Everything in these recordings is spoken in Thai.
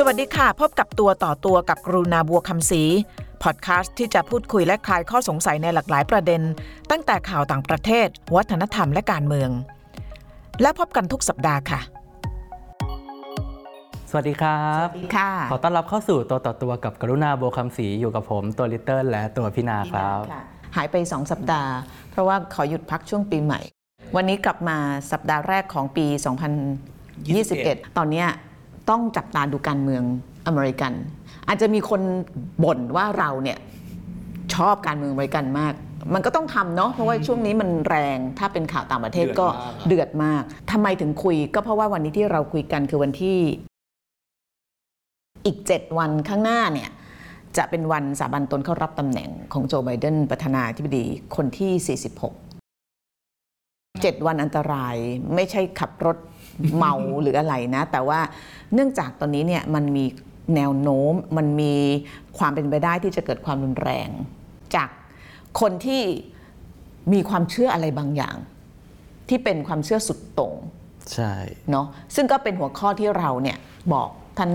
สวัสดีค่ะ พบกับตัวต่อตัวกับกรุณาบัวคำศรีพอดแคสต์ที่จะพูดคุยและคลายข้อสงสัยในหลากหลายประเด็น ตั้งแต่ข่าวต่างประเทศ วัฒนธรรมและการเมือง และพบกันทุกสัปดาห์ค่ะ สวัสดีครับ ค่ะ ขอต้อนรับเข้าสู่ตัวต่อตัวกับกรุณาโบวคำศรีอยู่กับผมตัวลิตเติ้ลและตัวพี่นาครับ หายไป 2 สัปดาห์ เพราะว่าขอหยุดพักช่วงปีใหม่ วันนี้กลับมาสัปดาห์แรกของปี 2021 ตอนเนี้ย ต้องจับตาดูการเมืองอเมริกัน อาจจะมีคนบ่นว่าเราเนี่ยชอบการเมืองอเมริกันมาก มันก็ต้องทำเนาะเพราะว่าช่วงนี้มันแรงถ้าเป็นข่าวต่างประเทศก็เดือดมากทำไมถึงคุยก็เพราะว่าวันนี้ที่เราคุยกันคือวันที่ อีก 7 วันข้างหน้าเนี่ยจะเป็นวันสาบันตนเข้ารับตำแหน่งของโจไบเดนประธานาธิบดีคนที่ 46 7 วันอันตรายไม่ใช่ขับรถ เมาหรืออะไรนะ แต่ว่าเนื่องจากตอนนี้เนี่ยมันมีแนวโน้มมันมีความเป็นไปได้ที่จะเกิดความรุนแรง จากคนที่มีความเชื่ออะไรบางอย่าง ที่เป็นความเชื่อสุดโต่งใช่เนาะซึ่งก็เป็นหัวข้อที่เราเนี่ยบอกท่าน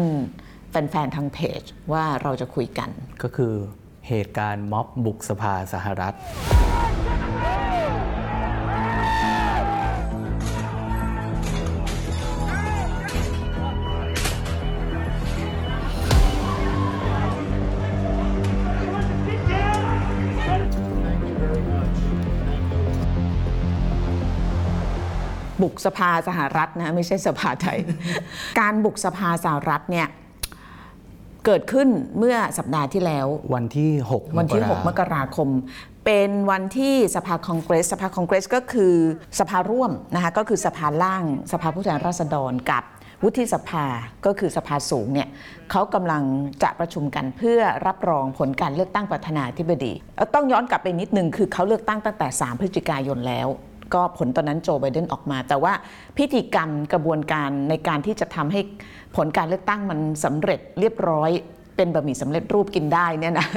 แฟนๆทางเพจว่าเราจะคุยกัน ก็คือเหตุการณ์ม็อบบุกสภาสหรัฐ บุกสภาสหรัฐนะไม่ใช่สภาไทย การบุกสภาสหรัฐเนี่ยเกิดขึ้นเมื่อสัปดาห์ที่แล้ว วันที่ 6 วันที่กรา6มกราคม เป็นวันที่สภาคองเกรส สภาคองเกรสก็คือสภาร่วมนะคะก็คือสภาล่าง สภาผู้แทนราษฎรกับวุฒิสภาก็คือสภาสูงเนี่ยเขากำลังจะประชุมกันเพื่อรับรองผลการเลือกตั้งประธานาธิบดีเอ่อต้องย้อนกลับไปนิดนึงคือเขาเลือกตั้งตั้งแต่ 3 พฤศจิกายนแล้ว ก็ผลตอนนั้นโจไบเดนออกมา แต่ว่าพิธีกรรมกระบวนการในการที่จะทำให้ผลการเลือกตั้งมันสำเร็จเรียบร้อยเป็นบะหมี่สำเร็จรูปกินได้เนี่ยนะ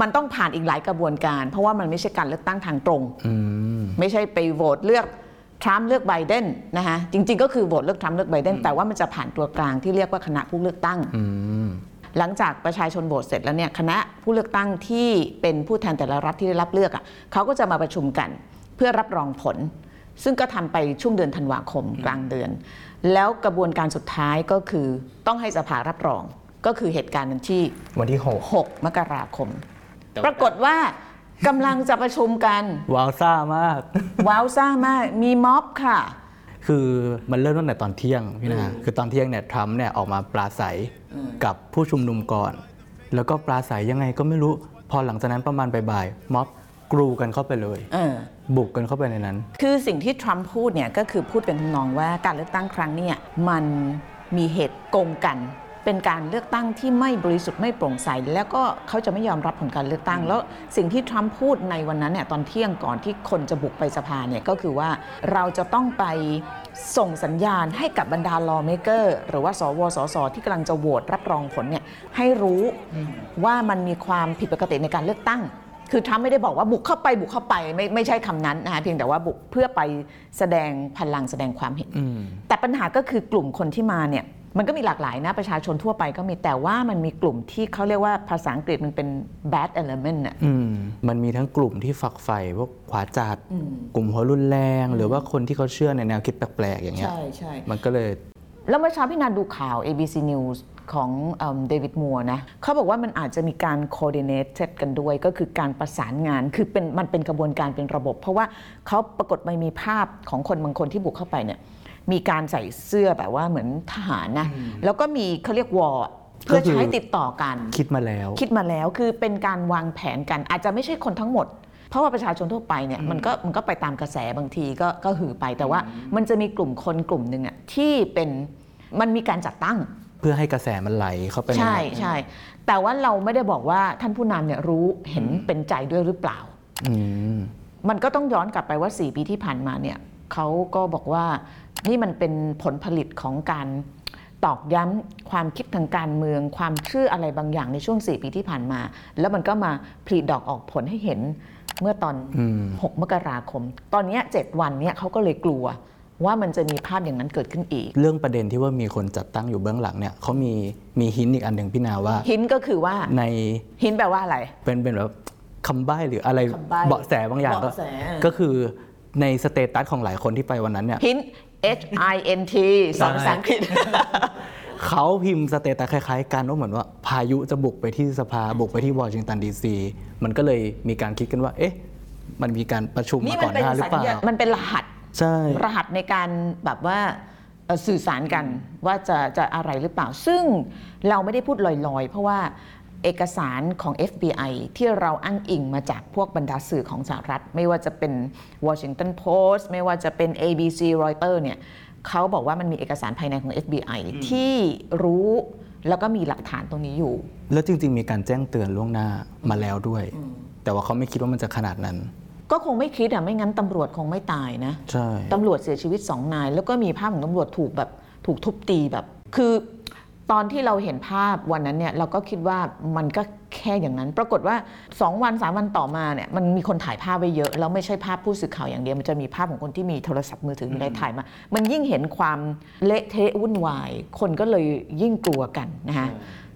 มันต้องผ่านอีกหลายกระบวนการ เพราะว่ามันไม่ใช่การเลือกตั้งทางตรงอืมไม่ใช่ไปโหวตเลือกทรัมป์เลือกไบเดนนะคะจริง ๆ ก็คือโหวตเลือกทรัมป์เลือกไบเดนแต่ว่ามันจะผ่านตัวกลางที่เรียกว่าคณะผู้เลือกตั้งอืมหลังจากประชาชนโหวตเสร็จแล้วเนี่ยคณะผู้เลือกตั้งที่เป็นผู้แทนแต่ละรัฐที่ได้รับเลือกอะเขาก็จะมาประชุมกัน เพื่อรับรองผล ซึ่งก็ทำไปช่วงเดือนธันวาคมกลางเดือน แล้วกระบวนการสุดท้ายก็คือต้องให้สภารับรองก็คือเหตุการณ์นั้นที่วันที่6มกราคม ปรากฏว่ากำลังจะประชุมกัน6ว้าวซ่ามาก ว้าวซ่ามากมีม็อบค่ะ คือมันเริ่มตั้งแต่ตอนเที่ยงพี่นาคือตอนเที่ยงเนี่ยทรัมป์เนี่ยออกมาปราศัยกับผู้ชุมนุมก่อน แล้วก็ปราศัยยังไงก็ไม่รู้ พอหลังจากนั้นประมาณบ่ายๆม็อบ กรูกันเข้าไปเลยเออ บุกกันเข้าไปในนั้น คือสิ่งที่ทรัมป์พูดเนี่ยก็คือพูดเป็นทำนองว่าการเลือกตั้งครั้งเนี้มันมีเหตุโกงกัน เป็นการเลือกตั้งที่ไม่บริสุทธิ์ไม่โปร่งใส แล้วก็เขาจะไม่ยอมรับผลการเลือกตั้ง แล้วสิ่งที่ทรัมป์พูดในวันนั้นเนี่ยตอนเที่ยงก่อนที่คนจะบุกไปสภาเนี่ยก็คือว่าเราจะต้องไปส่งสัญญาณให้กับบรรดา lawmaker หรือว่าสวสสที่กำลังจะโหวตรับรองผลเนี่ยให้รู้ว่ามันมีความผิดปกติในการเลือกตั้ง คือทรัมป์ไม่ได้บอกว่าบุกเข้าไปบุกเข้าไปไม่ไม่ใช่คำนั้นนะคะเพียงแต่ว่าบุกเพื่อไปแสดงพลังแสดงความเห็น อืม แต่ปัญหาก็คือกลุ่มคนที่มาเนี่ยมันก็มีหลากหลายนะ ประชาชนทั่วไปก็มีแต่ว่ามันมีกลุ่มที่เขาเรียกว่าภาษาอังกฤษมันเป็น bad element น่ะ อืมมันมีทั้งกลุ่มที่ฝักใฝ่พวกขวาจัด กลุ่มหัวรุนแรง หรือว่าคนที่เขาเชื่อในแนวคิดแปลกๆอย่างเงี้ย ใช่ใช่ มันก็เลย แล้วเมื่อเช้าพี่นันดูข่าว ABC News ของเดวิดมัวร์นะเขาบอกว่ามันอาจจะมีการ coordinated กันด้วย ก็คือการประสานงานคือเป็นมันเป็นกระบวนการเป็นระบบ เพราะว่าเขาปรากฏมันมีภาพของคนบางคนที่บุกเข้าไปเนี่ยมีการใส่เสื้อแบบว่าเหมือนทหารนะแล้วก็มีเขาเรียกวอร์เพื่อก็คือใช้ติดต่อกัน คิดมาแล้ว คิดมาแล้วคือเป็นการวางแผนกันอาจจะไม่ใช่คนทั้งหมด เพราะว่าประชาชนทั่วไปเนี่ยมันก็มันก็ไปตามกระแสบางทีก็ก็หือไปแต่ว่ามันจะมีกลุ่มคนกลุ่มหนึ่งอะที่เป็นมันมีการจัดตั้ง เพื่อให้กระแสมันไหลเข้าไปในใช่นั้นใช่แต่ว่าเราไม่ได้บอกว่าท่านผู้นำเนี่ยรู้เห็นเป็นใจด้วยหรือเปล่าอืมมันก็ต้องย้อนกลับไปว่า 4 ปีที่ผ่านมาเนี่ยเขาก็บอกว่านี่มันเป็นผลผลิตของการตอกย้ำความคิดทางการเมือง ความเชื่ออะไรบางอย่างในช่วง 4 ปีที่ผ่านมา แล้วมันก็มาผลิดอกออกผลให้เห็น เมื่อตอนอืม6มกราคม ตอนเนี้ย7วันเนี่ยเขาก็เลยกลัวว่ามันจะมีภาพอย่างนั้นเกิดขึ้นอีก เรื่องประเด็นที่ว่ามีคนจัดตั้งอยู่เบื้องหลังเนี่ยเขามีมีหินอีกอันหนึ่งพี่นาว่าหินก็คือว่าในหินแปลว่าอะไร เป็นเป็นแบบคำใบ้หรืออะไรคำใบ้เบาะแสบางอย่างก็เบาะแสก็คือในสเตตัสของหลายคนที่ไปวันนั้นเนี่ยหิน H I N T สองภาษาอังกฤษ เขาพิมพ์สเตตัสคล้ายๆกันว่าเหมือนว่าพายุจะบุกไปที่สภาบุกไปที่วอชิงตันดีซีมันก็เลยมีการคิดกันว่า เอ๊ะ มันมีการประชุมนี่มามัก่อนเป็นหน้าหรือสัญเปล่าญามันเป็นรหัสใช่รหัสในการแบบว่าเอ่อสื่อสารกันว่าจะจะอะไรหรือเปล่า ซึ่งเราไม่ได้พูดลอยๆ เพราะว่าเอกสารของ FBI ที่เราอ้างอิงมาจากพวกบรรดาสื่อของสหรัฐ ไม่ว่าจะเป็น Washington Post ไม่ว่าจะเป็น ABC Reuters เนี่ย เขาบอกว่ามันมีเอกสารภายในของ FBI ที่รู้แล้วก็มีหลักฐานตรงนี้อยู่ แล้วจริง ๆ มีการแจ้งเตือนล่วงหน้ามาแล้วด้วย แต่ว่าเขาไม่คิดว่ามันจะขนาดนั้น ก็คงไม่คิดอะไม่งั้นตำรวจคงไม่ตายนะใช่ตำรวจเสียชีวิตสองนาย แล้วก็มีภาพของตำรวจถูกแบบถูกทุบตีแบบ คือตอนที่เราเห็นภาพวันนั้นเนี่ยเราก็คิดว่ามันก็ แค่อย่างนั้น ปรากฏว่า 2 วัน 3 วันต่อมาเนี่ยมันมีคนถ่ายภาพไว้เยอะ แล้วไม่ใช่ภาพผู้สื่อข่าวอย่างเดียว มันจะมีภาพของคนที่มีโทรศัพท์มือถืออะไรถ่ายมา มันยิ่งเห็นความเละเทะวุ่นวาย คนก็เลยยิ่งกลัวกันนะคะ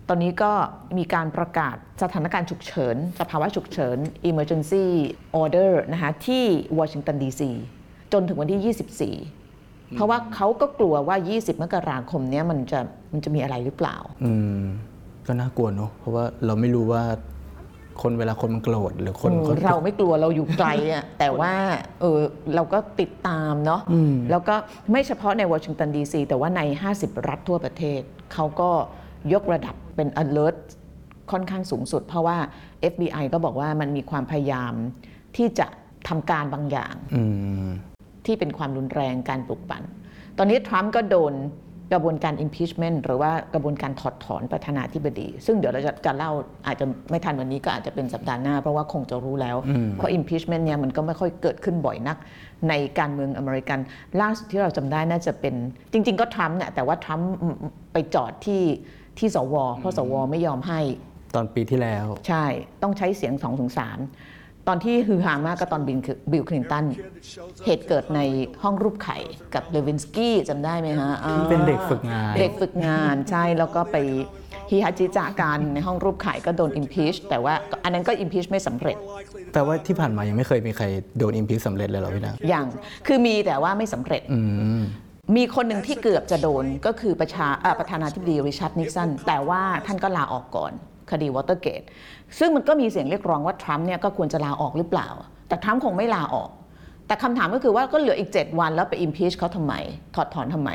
ตอนนี้ก็มีการประกาศสถานการณ์ฉุกเฉิน สภาวะฉุกเฉิน emergency order นะคะที่วอชิงตันดีซีจนถึงวันที่ 24เพราะว่าเขาก็กลัวว่า 20 มกราคมเนี้ยมันจะมันจะมีอะไรหรือเปล่าอืม ก็น่ากลัวเนอะเพราะว่าเราไม่รู้ว่าคนเวลาคนมันโกรธหรือคนเขา เราไม่กลัวเราอยู่ไกลอะแต่ว่าเออเราก็ติดตามเนาะแล้วก็ไม่เฉพาะในวอชิงตันดีซีแต่ว่าใน 50 รัฐทั่วประเทศ เขาก็ยกระดับเป็น alert ค่อนข้างสูงสุด เพราะว่า FBI ก็บอกว่ามันมีความพยายามที่จะทำการบางอย่าง อืม ที่เป็นความรุนแรงการปลุกปั่น ตอนนี้ทรัมป์ก็โดน กระบวนการ impeachment หรือว่ากระบวนการถอดถอนประธานาธิบดี ซึ่งเดี๋ยวเราจะจะเล่าอาจจะไม่ทันวันนี้ก็อาจจะเป็นสัปดาห์หน้า เพราะว่าคงจะรู้แล้ว เพราะ impeachment เนี่ยมันก็ไม่ค่อยเกิดขึ้นบ่อยนัก ในการเมืองอเมริกัน ล่าสุดที่เราจำได้น่าจะเป็นจริง ๆ ก็ทรัมป์เนี่ยแต่ว่าทรัมป์ไปจอดที่ที่สวเพราะสวไม่ยอมให้ตอนปีที่แล้ว ใช่ต้องใช้เสียง2อถึงส ตอนที่ฮือฮามากก็ตอนบิลบิลคลินตัน เหตุเกิดในห้องรูปไข่กับเลวินสกี้จำได้ไหมฮะอ่าเป็นเด็กฝึกงาน เด็กฝึกงานใช่แล้วก็ไปฮิฮาจิจาการในห้องรูปไข่ก็โดน impeach แต่ว่าอันนั้นก็ impeach ไม่สำเร็จแปลว่าที่ผ่านมายังไม่เคยมีใครโดน impeach สำเร็จเลยเหรอพี่นางอย่างคือมีแต่ว่าไม่สำเร็จอืมมีคนหนึ่งที่เกือบจะโดนก็คือประชาเอ่อประธานาธิบดีริชาร์ดนิกสันแต่ว่าท่านก็ลาออกก่อน คดีวอเตอร์เกตซึ่งมันก็มีเสียงเรียกร้องว่าทรัมป์เนี่ยก็ควรจะลาออกหรือเปล่า แต่ทรัมป์คงไม่ลาออก แต่คำถามก็คือว่าก็เหลืออีก 7 วันแล้วไป impeach เขาทำไม ถอดถอนทำไม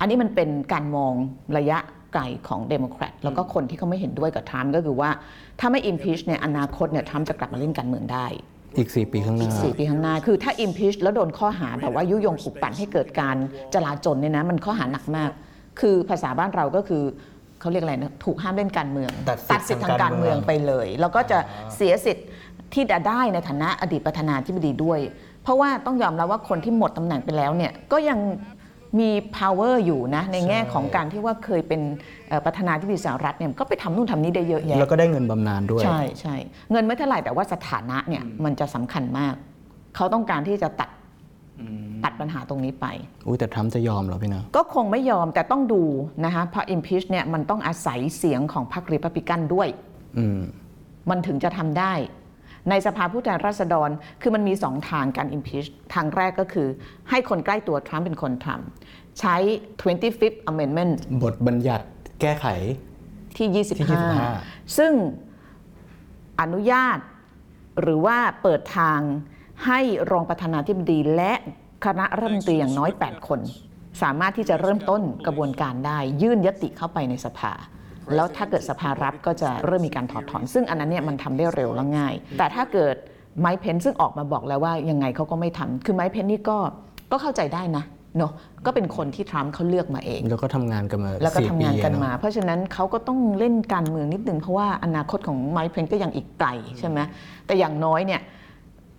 อันนี้มันเป็นการมองระยะไกลของเดโมแครตแล้วก็คนที่เขาไม่เห็นด้วยกับทรัมป์ก็คือว่าถ้าไม่ impeach เนี่ยอนาคตเนี่ยทรัมป์จะกลับมาเล่นการเมืองได้อีก 4 ปีข้างหน้าสี่ปีข้างหน้า คือถ้า impeach แล้วโดนข้อหาแบบว่ายุยงปลุกปั่นให้เกิดการจลาจลเนี่ยนะ มันข้อหาหนักมาก คือภาษาบ้านเราก็คือ เขาเรียกอะไรนะถูกห้ามเล่นการเมืองตัดสิทธิ์ทางการเมืองทางการเมืองไปเลย แล้วก็จะเสียสิทธิ์ที่จะได้ในฐานะอดีตประธานาธิบดีด้วย เพราะว่าต้องยอมรับว่าคนที่หมดตำแหน่งไปแล้วเนี่ยก็ยังมี power อยู่นะ ในแง่ของการที่ว่าเคยเป็นเอ่อประธานาธิบดีสหรัฐเนี่ยก็ไปทำนู่นทำนี่ได้เยอะแยะแล้วก็ได้เงินบำนาญด้วย ใช่ใช่เงินไม่เท่าไหร่แต่ว่าสถานะเนี่ยมันจะสำคัญมาก เขาต้องการที่จะตัด ตัดปัญหาตรงนี้ไป อุ้ยแต่ทรัมป์จะยอมเหรอพี่นางก็คงไม่ยอมแต่ต้องดูนะคะเพราะ impeach เนี่ยมันต้องอาศัยเสียงของพรรครีพับลิกันด้วย อืมมันถึงจะทำได้ ในสภาผู้แทนราษฎรคือมันมีสองทางการ impeach ทางแรกก็คือ ให้คนใกล้ตัวทรัมป์เป็นคนทำใช้ 25th amendment บทบัญญัติแก้ไขที่ที่25 25 ซึ่งอนุญาตหรือว่าเปิดทาง ให้รองประธานาธิบดีและคณะรัฐมนตรีอย่างน้อย 8 คน สามารถที่จะเริ่มต้นกระบวนการได้ ยื่นยติเข้าไปในสภา แล้วถ้าเกิดสภารับก็จะเริ่มมีการถอดถอน ซึ่งอันนั้นเนี่ยมันทำได้เร็วและง่าย แต่ถ้าเกิดไมค์เพนซึ่งออกมาบอกแล้วว่ายังไงเขาก็ไม่ทำคือไมค์เพนนี่ก็ก็เข้าใจได้นะเนาะก็เป็นคนที่ทรัมป์เขาเลือกมาเอง แล้วก็ทำงานกันมาแล้วก็สี่ทำปีงานกันอะเอะมา เพราะฉะนั้นเขาก็ต้องเล่นการเมืองนิดนึงเพราะว่าอนาคตของไมค์เพนก็ยังอีกไกลใช่ไหมแต่อย่างน้อยเนี่ย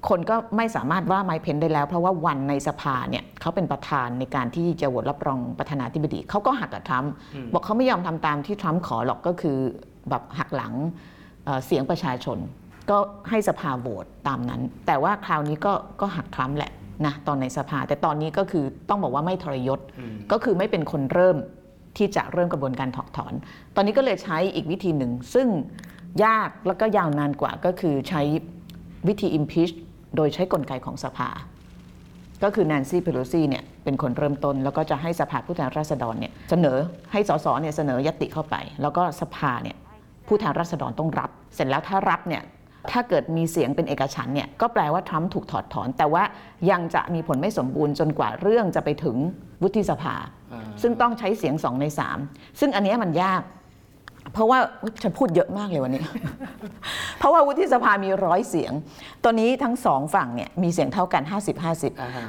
คนก็ไม่สามารถว่าไมค์เพนได้แล้ว เพราะว่าวันในสภาเนี่ยเขาเป็นประธานในการที่จะโหวตรับรองประธานาธิบดีเขาก็หักกับทรัมป์บอกเขาไม่ยอมทำตามที่ทรัมป์ขอหรอกก็คือแบบหักหลังเอ่อเสียงประชาชน ก็ให้สภาโหวตตามนั้น แต่ว่าคราวนี้ก็ก็หักทรัมป์แหละนะตอนในสภา แต่ตอนนี้ก็คือต้องบอกว่าไม่ทรยศก็คือไม่เป็นคนเริ่มที่จะเริ่มกระบวนการถอดถอน ตอนนี้ก็เลยใช้อีกวิธีหนึ่ง ซึ่งยากแล้วก็ยาวนานกว่าก็คือใช้วิธี impeach โดยใช้กลไกของสภา ก็คือ Nancy Pelosi เนี่ยเป็นคนเริ่มต้น แล้วก็จะให้สภาผู้แทนราษฎรเนี่ยเสนอให้สสเนี่ยเสนอยติเข้าไป แล้วก็สภาเนี่ยผู้แทนราษฎรต้องรับ เสร็จแล้วถ้ารับเนี่ยถ้าเกิดมีเสียงเป็นเอกฉันท์เนี่ยก็แปลว่าทรัมป์ถูกถอดถอน แต่ว่ายังจะมีผลไม่สมบูรณ์จนกว่าเรื่องจะไปถึงวุฒิสภา ซึ่งต้องใช้เสียงสองในสามซึ่งอันเนี้ยมันยาก เพราะว่าอุ๊ยฉันพูดเยอะมากเลยวันนี้ เพราะว่าวุฒิสภามีร้อยเสียง ตอนนี้ทั้งสองฝั่งเนี่ยมีเสียงเท่ากันอ่าฮะ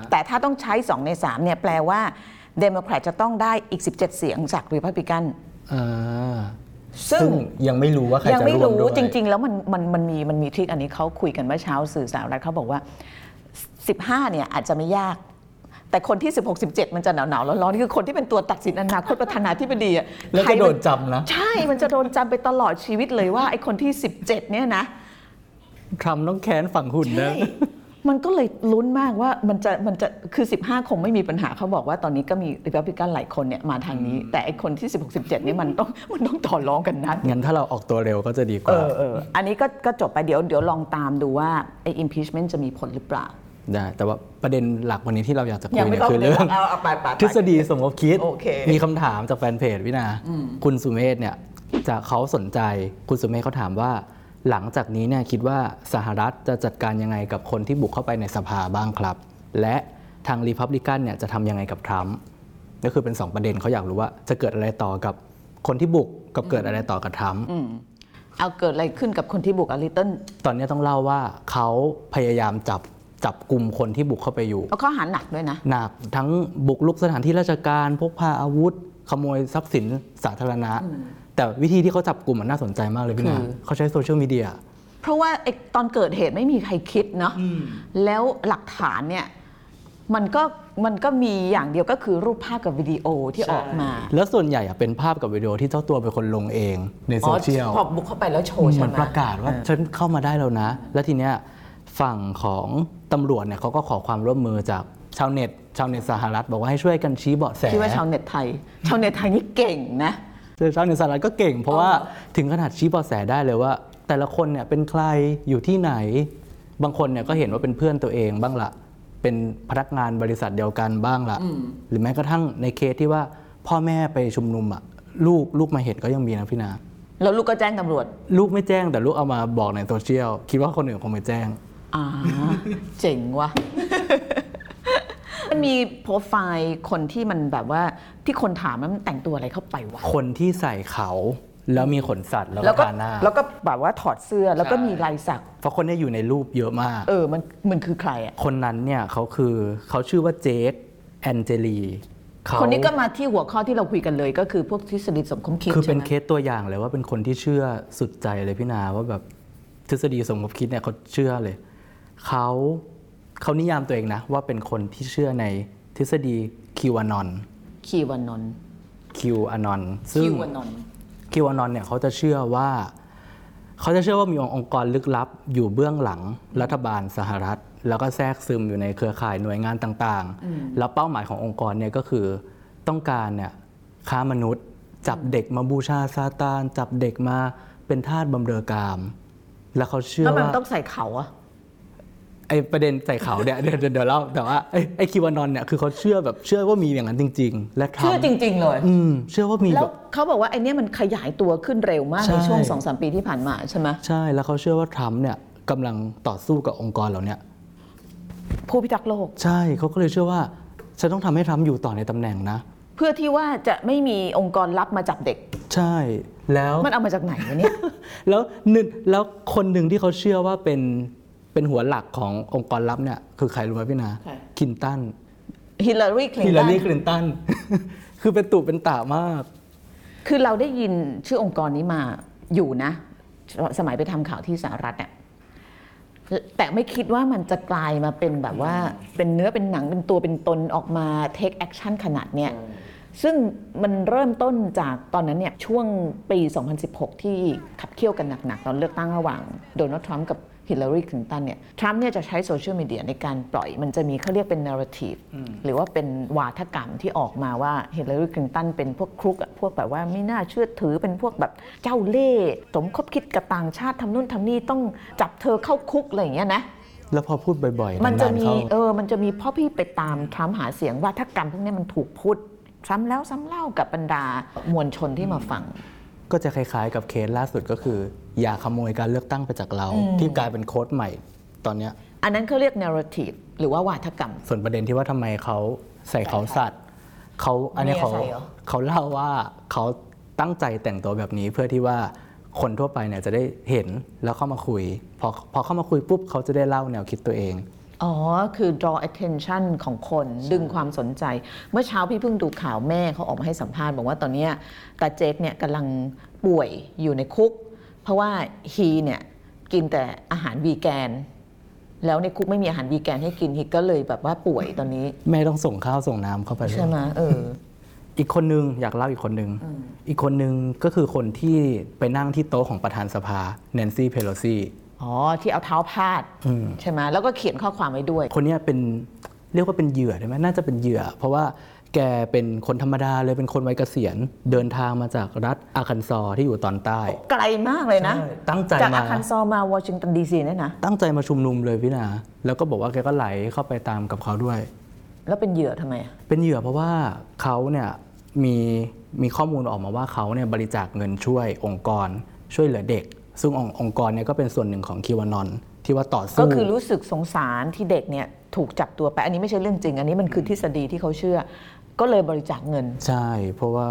50-50 แต่ถ้าต้องใช้ 2 ใน 3 เนี่ยแปลว่าเดโมแครตจะต้องได้อีก 17 เสียงจากรีพับลิกันอ่าซึ่งซึ่งยังไม่รู้ว่าใครยังจะไม่ร่วมรู้ด้วยจริง ๆ แล้วมันมันมันมีมันมี trick อันนี้เขาคุยกันเมื่อเช้าสื่อสหรัฐเขาบอกว่า 15 เนี่ยอาจจะไม่ยาก แต่คนที่ 16 17 มันจะหนาวหนาวๆร้อนๆคือคนที่เป็นตัวตัดสินอนาคตประธานาธิบดีอะแล้วใครจะมันโดนจำนะใช่มันจะโดนจำไปตลอดชีวิตเลยว่าไอ้คนที่ 17 เนี่ยนะทรัมป์ต้องแค้นฝั่งหุ่นนะใช่มันก็เลยลุ้นมากว่ามันจะมันจะคือ 15 คงไม่มีปัญหาเขาบอกว่าตอนนี้ก็มีริพับลิกันหลายคนเนี่ยมาทางนี้ แต่ไอ้คนที่ 16 17เนี่ยมันต้องมันต้องต่อรองกันนะงั้นถ้าเราออกตัวเร็วก็จะดีกเอว่าอเอออันนี้ก็ก็จบไปเดี๋ยวเดี๋ยวลองตามดูว่าไอ้ impeachment จะมีผลหรือเปล่า ได้แต่ว่าประเด็นหลักวันนี้ที่เราอยากจะคุยัยงไม่เนี่ยต้องคือเรื่องเอาเอาไปไปไป ทฤษฎีสมคบคิด โอเคมีคำถามจากแฟนเพจวินาคุณสุเมธเนี่ยจะเขาสนใจคุณสุเมธเขาถามว่า หลังจากนี้เนี่ยคิดว่าสหรัฐจะจัดการยังไงกับคนที่บุกเข้าไปในสภาบ้างครับ และทางรีพับลิกันเนี่ยจะทำยังไงกับทรัมป์ก็คือเป็น2ประเด็นเขาอยากรู้ว่าจะเกิดอะไรต่อกับคนที่บุกกับเกิดอะไรต่อกับทรัมป์ อืมเอาเกิดอะไรขึ้นกับคนที่บุกอลิตเติ้ล ตอนนี้ต้องเล่าว่าเขาพยายามจับ จับกลุ่มคนที่บุกเข้าไปอยู่เอาข้อหาหนักด้วยนะ หนักทั้งบุกลุกสถานที่ราชการ พกพาอาวุธ ขโมยทรัพย์สินสาธารณะ แต่วิธีที่เขาจับกลุ่มมันน่าสนใจมากเลยพี่นาคือเขาใช้โซเชียลมีเดียเพราะว่าไอ้ตอนเกิดเหตุไม่มีใครคิดเนาะแล้วหลักฐานเนี่ยมันก็มันก็มีอย่างเดียวก็คือรูปภาพกับวิดีโอที่ออกมา แล้วส่วนใหญ่อะเป็นภาพกับวิดีโอที่เจ้าตัวเป็นคนลงเองในโซเชียลอ๋อพอบุกเข้าไปแล้วโชว์เหมือนใช่ไหมประกาศว่าฉันเข้ามาได้แล้วนะ แล้วทีเนี้ย ฝั่งของตำรวจเนี่ยเขาก็ขอความร่วมมือจากชาวเน็ต ชาวเน็ตสหรัฐ บอกว่าให้ช่วยกันชี้เบาะแสคิดว่าชาวเน็ตไทย ชาวเน็ตไทยนี่เก่งนะชาวเน็ตสหรัฐก็เก่ง เพราะว่าอ๋อถึงขนาดชี้เบาะแสได้เลยว่า แต่ละคนเนี่ยเป็นใครอยู่ที่ไหน บางคนเนี่ยก็เห็นว่าเป็นเพื่อนตัวเองบ้างละเป็นพนักงานบริษัทเดียวกันบ้างละหรือแม้กระทั่งในเคสที่ว่าพ่อแม่ไปชุมนุมอะลูกลูกมาเห็นก็ยังมีนะพี่นาแล้วลูกก็แจ้งตำรวจ ลูกไม่แจ้งแต่ลูกเอามาบอกในโซเชียลคิดว่าคนอื่นคงไม่แจ้ง อ่าเจ๋งว่ะ มันมีโปรไฟล์คนที่มันแบบว่าที่คนถามว่ามันแต่งตัวอะไรเข้าไปวะ คนที่ใส่เขาแล้วมีขนสัตว์แล้วแล้วก็ก็ทาหน้า แล้วก็แบบว่าถอดเสื้อแล้วก็ใช่มีลายสัก เพราะคนเนี้อยู่ในรูปเยอะมาก เออ มันมันคือใครอะ คนนั้นเนี่ยเขาคือเขาชื่อว่าเจคแอนเจลีเขาคนนี้ก็มาที่หัวข้อที่เราคุยกันเลย ก็คือพวกทฤษฎีสมคบคิดคือเป็นใช่ไหมเคสตัวอย่างเลยว่าเป็นคนที่เชื่อสุดใจเลยพี่นาว่าแบบทฤษฎีสมคบคิดเนี่ยเขาเชื่อเลย เขาเขานิยามตัวเองนะ ว่าเป็นคนที่เชื่อในทฤษฎีคิวานอนคีวานนท์คิวานอนซึ่คิงวานนท์คิวานอนเนี่ยเขาจะเชื่อว่า เขาจะเชื่อว่ามีองค์กรลึกลับอยู่เบื้องหลังรัฐบาลสหรัฐ แล้วก็แทรกซึมอยู่ในเครือข่ายหน่วยงานต่างๆ แล้วเป้าหมายขององค์กรเนี่ยก็คือต้องการเนี่ยค้ามนุษย์ จับเด็กมาบูชาซาตาน จับเด็กมาเป็นทาสบำเรอกาม แล้วเขาเชื่อแล้วมันว่า ต้องใส่เขาอะ ไอ้ประเด็นใส่เขาเนี่ยเดี๋ยวเดี๋ยวเดี๋ยวเล่าแต่ว่าไอ้ไอ้คิวานอนเนี่ยคือเขาเชื่อแบบเชื่อว่ามีอย่างนั้นจริง ๆ และทำเชื่อจริง ๆ เลย อืมเชื่อว่ามีแล้แบวบ เขาบอกว่าไอ้เนี่ยมันขยายตัวขึ้นเร็วมากใช่ ในช่วงสองสามปีที่ผ่านมาใช่ไหมใช่แล้วเขาเชื่อว่าทรัมป์เนี่ยกำลังต่อสู้กับองค์กรเหล่าเนี้ยผู้พิทักษ์โลก ใช่เขาก็เลยเชื่อว่าฉันต้องทำให้ทรัมป์อยู่ต่อในตำแหน่งนะ เพื่อที่ว่าจะไม่มีองค์กรลับมาจับเด็ก ใช่แล้ว มันเอามาจากไหนวะเนี่ย แล้วหนึ่งแล้วคนหนึ่งที่เขาเชื่อว่าเป็น เป็นหัวหลักขององค์กรลับเนี่ยคือใครรู้ไหมพี่นาใคร คินตันฮิลลารีคลินฮิลลาตันรีคลินตัน คือเป็นตุเป็นตามาก คือเราได้ยินชื่อองค์กรนี้มาอยู่นะ สมัยไปทำข่าวที่สหรัฐเนี่ยแต่ไม่คิดว่ามันจะกลายมาเป็นแบบว่าเป็นเนื้อเป็นหนังเป็นตัวเป็นตนออกมา take action ขนาดเนี้ย ซึ่งมันเริ่มต้นจากตอนนั้นเนี่ยช่วงปี 2016 ที่ขับเคี่ยวกันหนัก ๆ ตอนเลือกตั้งระหว่างโดนัลด์ทรัมป์กับ ฮิลลารีคลินตันเนี่ยทรัมป์เนี่ยจะใช้โซเชียลมีเดียในการปล่อยมันจะมีเขาเรียกเป็น narrative หรือว่าเป็นวาทกรรมที่ออกมาว่าฮิลลารีคลินตันเป็นพวก crook อะพวกแบบว่าไม่น่าเชื่อถือเป็นพวกแบบเจ้าเล่ห์สมคบคิดกับต่างชาติทำนู่นทำนี่ต้องจับเธอเข้าคุกอะไรอย่างเงี้ยนะแล้วพอพูดบ่อยๆ มันจะาๆมีเข้าเออ มันจะมีเพ่อพี่ไปตามทรัมป์หาเสียงว่าถ้ากรรมพวกนี้มันถูกพูดซ้ำแล้วซ้ำเล่ากับบรรดามวลชนที่มาฟัง ก็จะคล้ายๆ กับเคสล่าสุดก็คือ อย่าขโมยการเลือกตั้งไปจากเรา ที่กลายเป็นโค้ดใหม่ตอนเนี้ยอันนั้นเขาเรียก narrative หรือว่าวาทกรรม ส่วนประเด็นที่ว่าทำไมเขาใส่เขาสัตว์เขาอันนี้เขาเมียใส่เหรอ เขาเล่าว่าเขาตั้งใจแต่งตัวแบบนี้เพื่อที่ว่าคนทั่วไปเนี่ยจะได้เห็นแล้วเข้ามาคุยพอพอเข้ามาคุยปุ๊บเขาจะได้เล่าแนวคิดตัวเอง อ๋อ คือ draw attention ของคนดึงความสนใจ เมื่อเช้าพี่เพิ่งดูข่าวแม่เขาออกมาให้สัมภาษณ์บอกว่าตอนเนี้ยตาเจ๊กเนี่ยกำลังป่วยอยู่ในคุก เพราะว่าฮีเนี่ยกินแต่อาหารวีแกน แล้วในคุกไม่มีอาหารวีแกนให้กินฮีก็เลยแบบว่าป่วยตอนนี้ แม่ต้องส่งข้าวส่งน้ำเข้าไปเลยใช่ไหมเอออีกคนนึงอยากเล่าอีกคนนึง อีกคนนึงก็คือคนที่ไปนั่งที่โต๊ะของประธานสภาแนนซี่เพโลซี อ๋อ ที่เอาเท้าพาดใช่ไหมแล้วก็เขียนข้อความไว้ด้วย คนเนี้ยเป็นเรียกว่าเป็นเหยื่อได้ไหมน่าจะเป็นเหยื่อ เพราะว่าแกเป็นคนธรรมดาเลยเป็นคนวัยเกษียณ เดินทางมาจากรัฐอาคันซอที่อยู่ตอนใต้ ไกลมากเลยนะใช่ตั้งใจจากมาอาคันซอมาวอชิงตันดีซีเนี่ยนะตั้งใจมาชุมนุมเลยพี่นาแล้วก็บอกว่าแกก็ไหลเข้าไปตามกับเขาด้วย แล้วเป็นเหยื่อทำไมอะเป็นเหยื่อเพราะว่าเขาเนี่ยมีมีข้อมูลออกมาว่าเขาเนี่ยบริจาคเงินช่วยองค์กรช่วยเหลือเด็ก ซึ่งองค์องค์กรเนี่ยก็เป็นส่วนหนึ่งของคิวานอนที่ว่าต่อสู้ก็คือรู้สึกสงสารที่เด็กเนี่ยถูกจับตัวไป อันนี้ไม่ใช่เรื่องจริง อันนี้มันคือทฤษฎีที่เขาเชื่อ ก็เลยบริจาคเงิน ใช่ เพราะว่า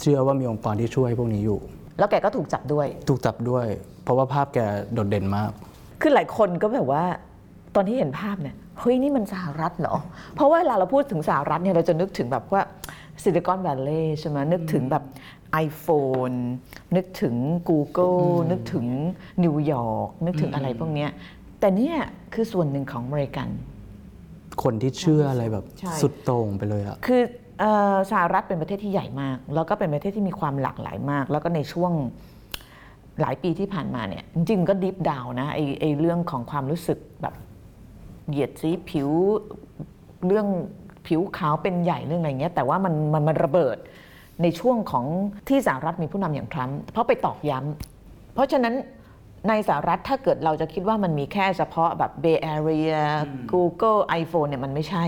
เชื่อว่ามีองค์กรที่ช่วยพวกนี้อยู่ แล้วแกก็ถูกจับด้วย ถูกจับด้วย เพราะว่าภาพแกโดดเด่นมาก คือหลายคนก็แบบว่า ตอนที่เห็นภาพเนี่ยเฮ้ยนี่มันสหรัฐเหรอ เพราะว่าเวลาเราพูดถึงสหรัฐเนี่ยเราจะนึกถึงแบบว่าซิลิคอนแวลลีย์ใช่ไหมนึกถึงแบบ iPhone นึกถึง Google นึกถึงนิวยอร์กนึกถึงอะไรพวกเนี้ยแต่เนี่ยคือส่วนหนึ่งของอเมริกัน คนที่เชื่ออะไรแบบใช่สุดโต่งไปเลยอะคือเอ่อสหรัฐเป็นประเทศที่ใหญ่มาก แล้วก็เป็นประเทศที่มีความหลากหลายมาก แล้วก็ในช่วงหลายปีที่ผ่านมาเนี่ย จริงๆก็ดิฟดาวนะไอไอเรื่องของความรู้สึกแบบเหยียดสีผิวเรื่องผิวขาวเป็นใหญ่เรื่องอะไรเงี้ย แต่ว่ามันมันมันระเบิด ในช่วงของที่สหรัฐมีผู้นำอย่างทรัมป์เพราะไปตอกย้ำเพราะฉะนั้นในสหรัฐถ้าเกิดเราจะคิดว่ามันมีแค่เฉพาะแบบ Bay Area Google iPhone เนี่ยมันไม่ใช่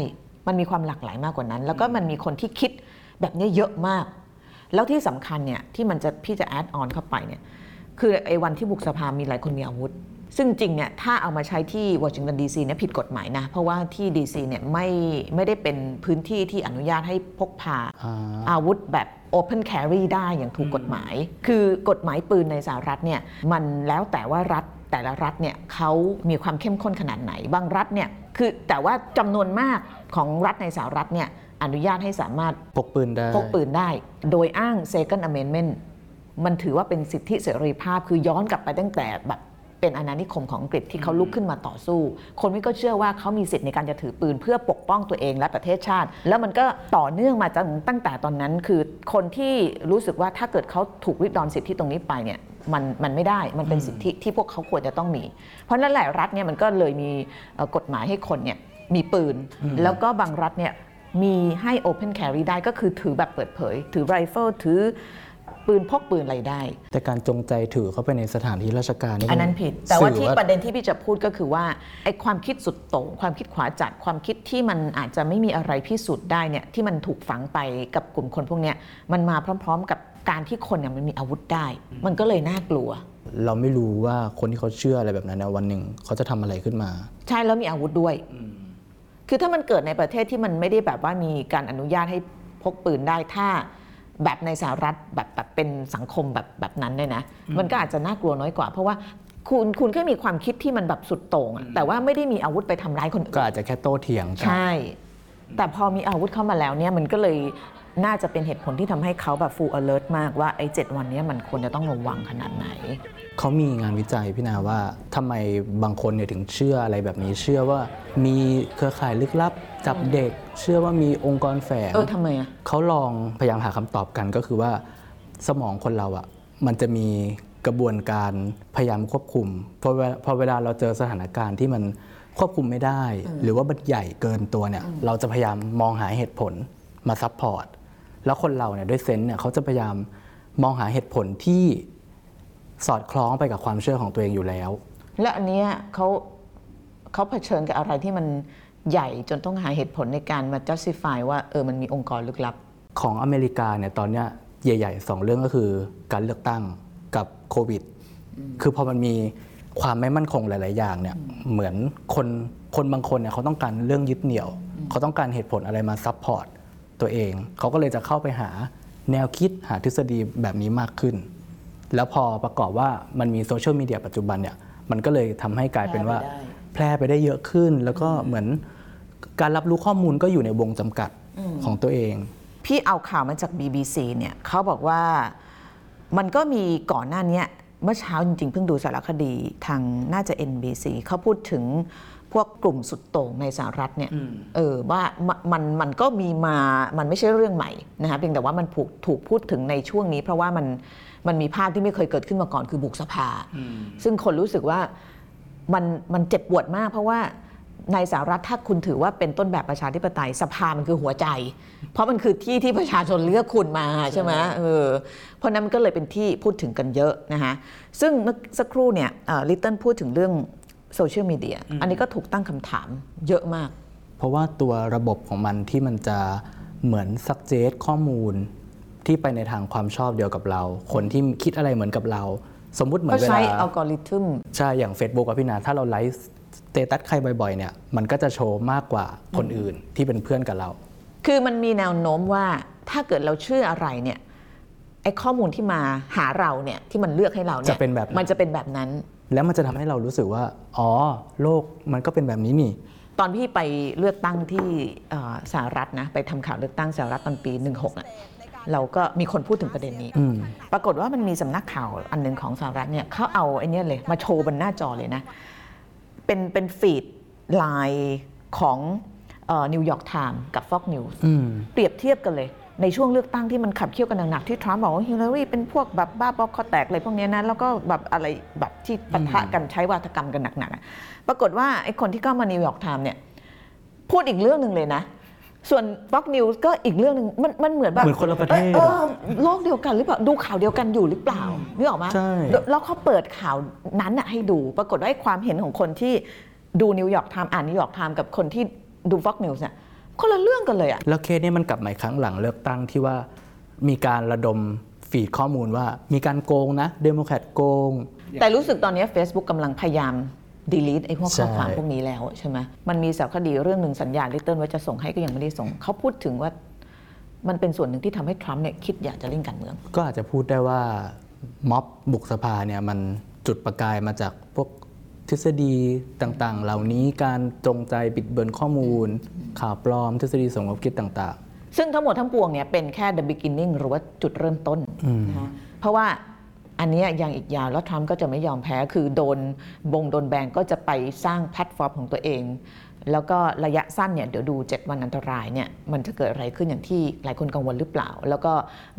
มันมีความหลากหลายมากกว่านั้น แล้วก็มันมีคนที่คิดแบบนี้เยอะมาก แล้วที่สำคัญเนี่ยที่มันจะพี่จะแอดออนเข้าไปเนี่ยคือไอ้วันที่บุกสภามีหลายคนมีอาวุธ ซึ่งจริงเนี่ยถ้าเอามาใช้ที่วอชิงตันดีซีเนี่ยผิดกฎหมายนะ เพราะว่าที่ดีซีเนี่ยไม่ไม่ได้เป็นพื้นที่ที่อนุญาตให้พกพาอ่าอาวุธแบบ Open Carry ได้อย่างถูกกฎหมาย คือกฎหมายปืนในสหรัฐเนี่ยมันแล้วแต่ว่ารัฐแต่ละรัฐเนี่ยเขามีความเข้มข้นขนาดไหน บางรัฐเนี่ยคือแต่ว่าจำนวนมากของรัฐในสหรัฐเนี่ยอนุญาตให้สามารถพกปืนได้พกปืนได้ โดยอ้าง Second Amendment มันถือว่าเป็นสิทธิเสรีภาพคือย้อนกลับไปตั้งแต่แบบ เป็นอาณานิคมของอังกฤษที่เขาลุกขึ้นมาต่อสู้ คนนี้ก็เชื่อว่าเขามีสิทธิ์ในการจะถือปืนเพื่อปกป้องตัวเองและประเทศชาติ แล้วมันก็ต่อเนื่องมาจนตั้งแต่ตอนนั้นคือคนที่รู้สึกว่าถ้าเกิดเขาถูกริดรอนสิทธิตรงนี้ไปเนี่ยมันมันไม่ได้มันเป็นสิทธิที่พวกเขาควรจะต้องมี เพราะฉะนั้นหลายรัฐเนี่ยมันก็เลยมีเอ่อกฎหมายให้คนเนี่ยมีปืน แล้วก็บางรัฐเนี่ยมีให้ Open Carry ได้ก็คือถือแบบเปิดเผย ถือไรเฟิลถือ ปืนพกปืนอะไรได้ แต่การจงใจถือเข้าไปในสถานที่ราชการอันนั้นผิด แต่ว่าสื่ที่อประเด็นที่พี่จะพูดก็คือว่าไอ้ความคิดสุดโต่งความคิดขวาจัดความคิดที่มันอาจจะไม่มีอะไรพิสูจน์ได้เนี่ยที่มันถูกฝังไปกับกลุ่มคนพวกเนี้ยมันมาพร้อม ๆ กับการที่คนเนี่ยมันมีอาวุธได้ มันก็เลยน่ากลัว เราไม่รู้ว่าคนที่เขาเชื่ออะไรแบบนั้นนะวันหนึ่งเขาจะทำอะไรขึ้นมา ใช่แล้วมีอาวุธด้วยคือถ้ามันเกิดในประเทศที่มันไม่ได้แบบว่ามีการอนุญาตให้พกปืนได้ถ้า แบบในสหรัฐแบบแบบเป็นสังคมแบบแบบนั้นเนี่ยนะ มันก็อาจจะน่ากลัวน้อยกว่า เพราะว่าคุณคุณแค่มีความคิดที่มันแบบสุดโต่งอะแต่ว่าไม่ได้มีอาวุธไปทำร้ายคนอื่น ก็อาจจะแค่โต้เถียงกัน ใช่ แต่พอมีอาวุธเข้ามาแล้วเนี่ยมันก็เลยน่าจะเป็นเหตุผลที่ทำให้เขาแบบ full alert มากว่าไอ้เจ็ดวันเนี้ยมันควรจะต้องระวังขนาดไหน เขามีงานวิจัยพี่นาว่าทำไมบางคนเนี่ยถึงเชื่ออะไรแบบนี้เชื่อว่ามีเครือข่ายลึกลับ จับเด็กเชื่อว่ามีองค์กรแฝงเออทำไมอะเขาลองพยายามหาคำตอบกันก็คือว่าสมองคนเราอะ่ะ มันจะมีกระบวนการพยายามควบคุมพอเวลาพอเวลาเราเจอสถานการณ์ที่มันควบคุมไม่ได้ หรือว่ามันใหญ่เกินตัวเนี่ย เราจะพยายามมองหาเหตุผลมา support แล้วคนเราเนี่ยด้วย sense เนี่ยเขาจะพยายามมองหาเหตุผลที่สอดคล้องไปกับความเชื่อของตัวเองอยู่แล้ว และอันเนี้ยเขาเขาเผชิญกับอะไรที่มัน ใหญ่จนต้องหาเหตุผลในการมา justify ว่าเออมันมีองค์กรลึกลับ ของอเมริกาเนี่ยตอนเนี้ยใหญ่ๆสองเรื่องก็คือการเลือกตั้งกับโควิด คือพอมันมีความไม่มั่นคงหลาย ๆ อย่างเนี่ยเหมือนคนคนบางคนเนี่ยเขาต้องการเรื่องยึดเหนี่ยว เขาต้องการเหตุผลอะไรมา support ตัวเอง เขาก็เลยจะเข้าไปหาแนวคิดหาทฤษฎีแบบนี้มากขึ้น แล้วพอประกอบว่ามันมีโซเชียลมีเดียปัจจุบันเนี่ยมันก็เลยทำให้กลายเป็นว่าแพร่ไปได้ เยอะขึ้น แล้วก็เหมือนการรับรู้ข้อมูลก็อยู่ในวงจำกัดของตัวเอง พี่เอาข่าวมาจาก BBC เนี่ยเขาบอกว่ามันก็มีก่อนหน้าเนี้ยเมื่อเช้าจริงๆ เพิ่งดูสารคดีทางน่าจะ NBC เขาพูดถึงพวกกลุ่มสุดโต่งในสหรัฐเนี่ยเออว่ามันมันมันก็มีมา มันไม่ใช่เรื่องใหม่นะคะเพียงแต่ว่ามันถูกถูกพูดถึงในช่วงนี้ เพราะว่ามันมันมีภาพที่ไม่เคยเกิดขึ้นมาก่อนคือบุกสภา ซึ่งคนรู้สึกว่า มันมันเจ็บปวดมาก เพราะว่าในสหรัฐถ้าคุณถือว่าเป็นต้นแบบประชาธิปไตยสภามันคือหัวใจ เพราะมันคือที่ที่ประชาชนเลือกคุณมาใช่ไหมเออเพราะนั้นมันก็เลยเป็นที่พูดถึงกันเยอะนะคะซึ่งเมื่อสักครู่เนี่ยลิตเติ้ลพูดถึงเรื่องโซเชียลมีเดียอันนี้ก็ถูกตั้งคำถามเยอะมาก เพราะว่าตัวระบบของมันที่มันจะเหมือน suggest ข้อมูลที่ไปในทางความชอบเดียวกับเรา คนที่คิดอะไรเหมือนกับเรา สมมุติเหมือนเวลาก็ใช้อัลกอริทึมใช่ อย่าง Facebook อะพี่นาถ้าเรา like status ใครบ่อยๆเนี่ยมันก็จะโชว์มากกว่าคนอื่นที่เป็นเพื่อนกับเรา คือมันมีแนวโน้มว่าถ้าเกิดเราเชื่ออะไรเนี่ยไอ้ข้อมูลที่มาหาเราเนี่ยที่มันเลือกให้เราเนี่ยจะเป็นแบบนั้นมันจะเป็นแบบนั้น แล้วมันจะทำให้เรารู้สึกว่า อ๋อ โลกมันก็เป็นแบบนี้นี่ตอนพี่ไปเลือกตั้งที่เอ่อสหรัฐนะไปทำข่าวเลือกตั้งสหรัฐตอนปี 16อะ เราก็มีคนพูดถึงประเด็นนี้อืมปรากฏว่ามันมีสำนักข่าวอันหนึ่งของสหรัฐเนี่ยเขาเอาไอ้เนี่ยเลยมาโชว์บนหน้าจอเลยนะ เป็นเป็น feed line ของนิวยอร์กไทม์กับ Fox News อืมเปรียบเทียบกันเลย ในช่วงเลือกตั้งที่มันขับเคี่ยวกันหนักๆที่ทรัมป์บอกว่าฮิลลารีเป็นพวกแบบบ้าบอคอแตกอะไรพวกเนี้ยนะแล้วก็แบบอะไรแบบที่ปะทะกันใช้วาทกรรมกันหนักๆอะปรากฏว่าไอ้คนที่เข้ามานิวยอร์กไทม์เนี่ยพูดอีกเรื่องหนึ่งเลยนะ ส่วน Fox News ก็อีกเรื่องหนึ่งมันมันเหมือนแบบเหมือนคนละประเทศ ออโลกเดียวกันหรือเปล่าดูข่าวเดียวกันอยู่หรือเปล่านึกออกไหมใช่ แล้วเขาเปิดข่าวนั้นน่ะให้ดู ปรากฏว่าไอ้ความเห็นของคนที่ดูนิวยอร์กไทม์อ่านนิวยอร์กไทม์กับคนที่ดู Fox News เนี่ยคนละเรื่องกันเลยอะ แล้วเคสนี้มันกลับมาอีกครั้งหลังเลือกตั้งที่ว่ามีการระดม feed ข้อมูลว่ามีการโกงนะเดโมแครตโกง แต่รู้สึกตอนนี้ Facebook กำลังพยายาม delete ไอ้พวกข้อความใช่พวกนี้แล้วใช่ไหมมันมีสารคดีเรื่องหนึ่งสัญญาลิตเติ้ลว่าจะส่งให้ก็ยังไม่ได้ส่งเขาพูดถึงว่ามันเป็นส่วนหนึ่งที่ทำให้ทรัมป์เนี่ยคิดอยากจะเล่นการเมือง ก็อาจจะพูดได้ว่าม็อบบุกสภาเนี่ยมันจุดประกายมาจากพวกทฤษฎีต่างๆ เหล่านี้การจงใจบิดเบือนข้อมูล ข่าวปลอมทฤษฎีสมคบคิดต่างซึ่งทั้งหมดทั้งปวงเนี่ยเป็นแค่ the beginning หรือว่าจุดเริ่มต้นนะคะเพราะว่า อันเนี้ยยังอีกยาวแล้วทรัมป์ก็จะไม่ยอมแพ้คือโดนบงโดนแบนก็จะไปสร้างแพลตฟอร์มของตัวเอง แล้วก็ระยะสั้นเนี่ยเดี๋ยวดู 7 วันอันตรายเนี่ยมันจะเกิดอะไรขึ้นอย่างที่หลายคนกังวลหรือเปล่า แล้วก็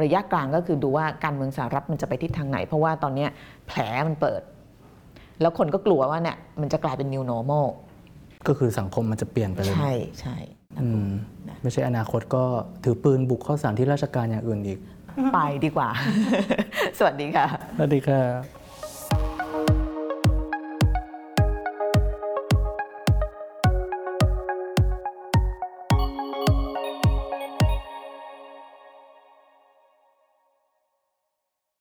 ระยะกลางก็คือดูว่าการเมืองสหรัฐมันจะไปทิศทางไหน เพราะว่าตอนเนี้ยแผลมันเปิด แล้วคนก็กลัวว่าเนี่ยมันจะกลายเป็น new normal ๆก็คือสังคมมันจะเปลี่ยนไปเลย ใช่ใช่อืมไม่ใช่อนาคตก็ถือปืนบุกเข้าสถานที่ราชการอย่างอื่นอีก ไปดีกว่า สวัสดีค่ะ สวัสดีค่ะ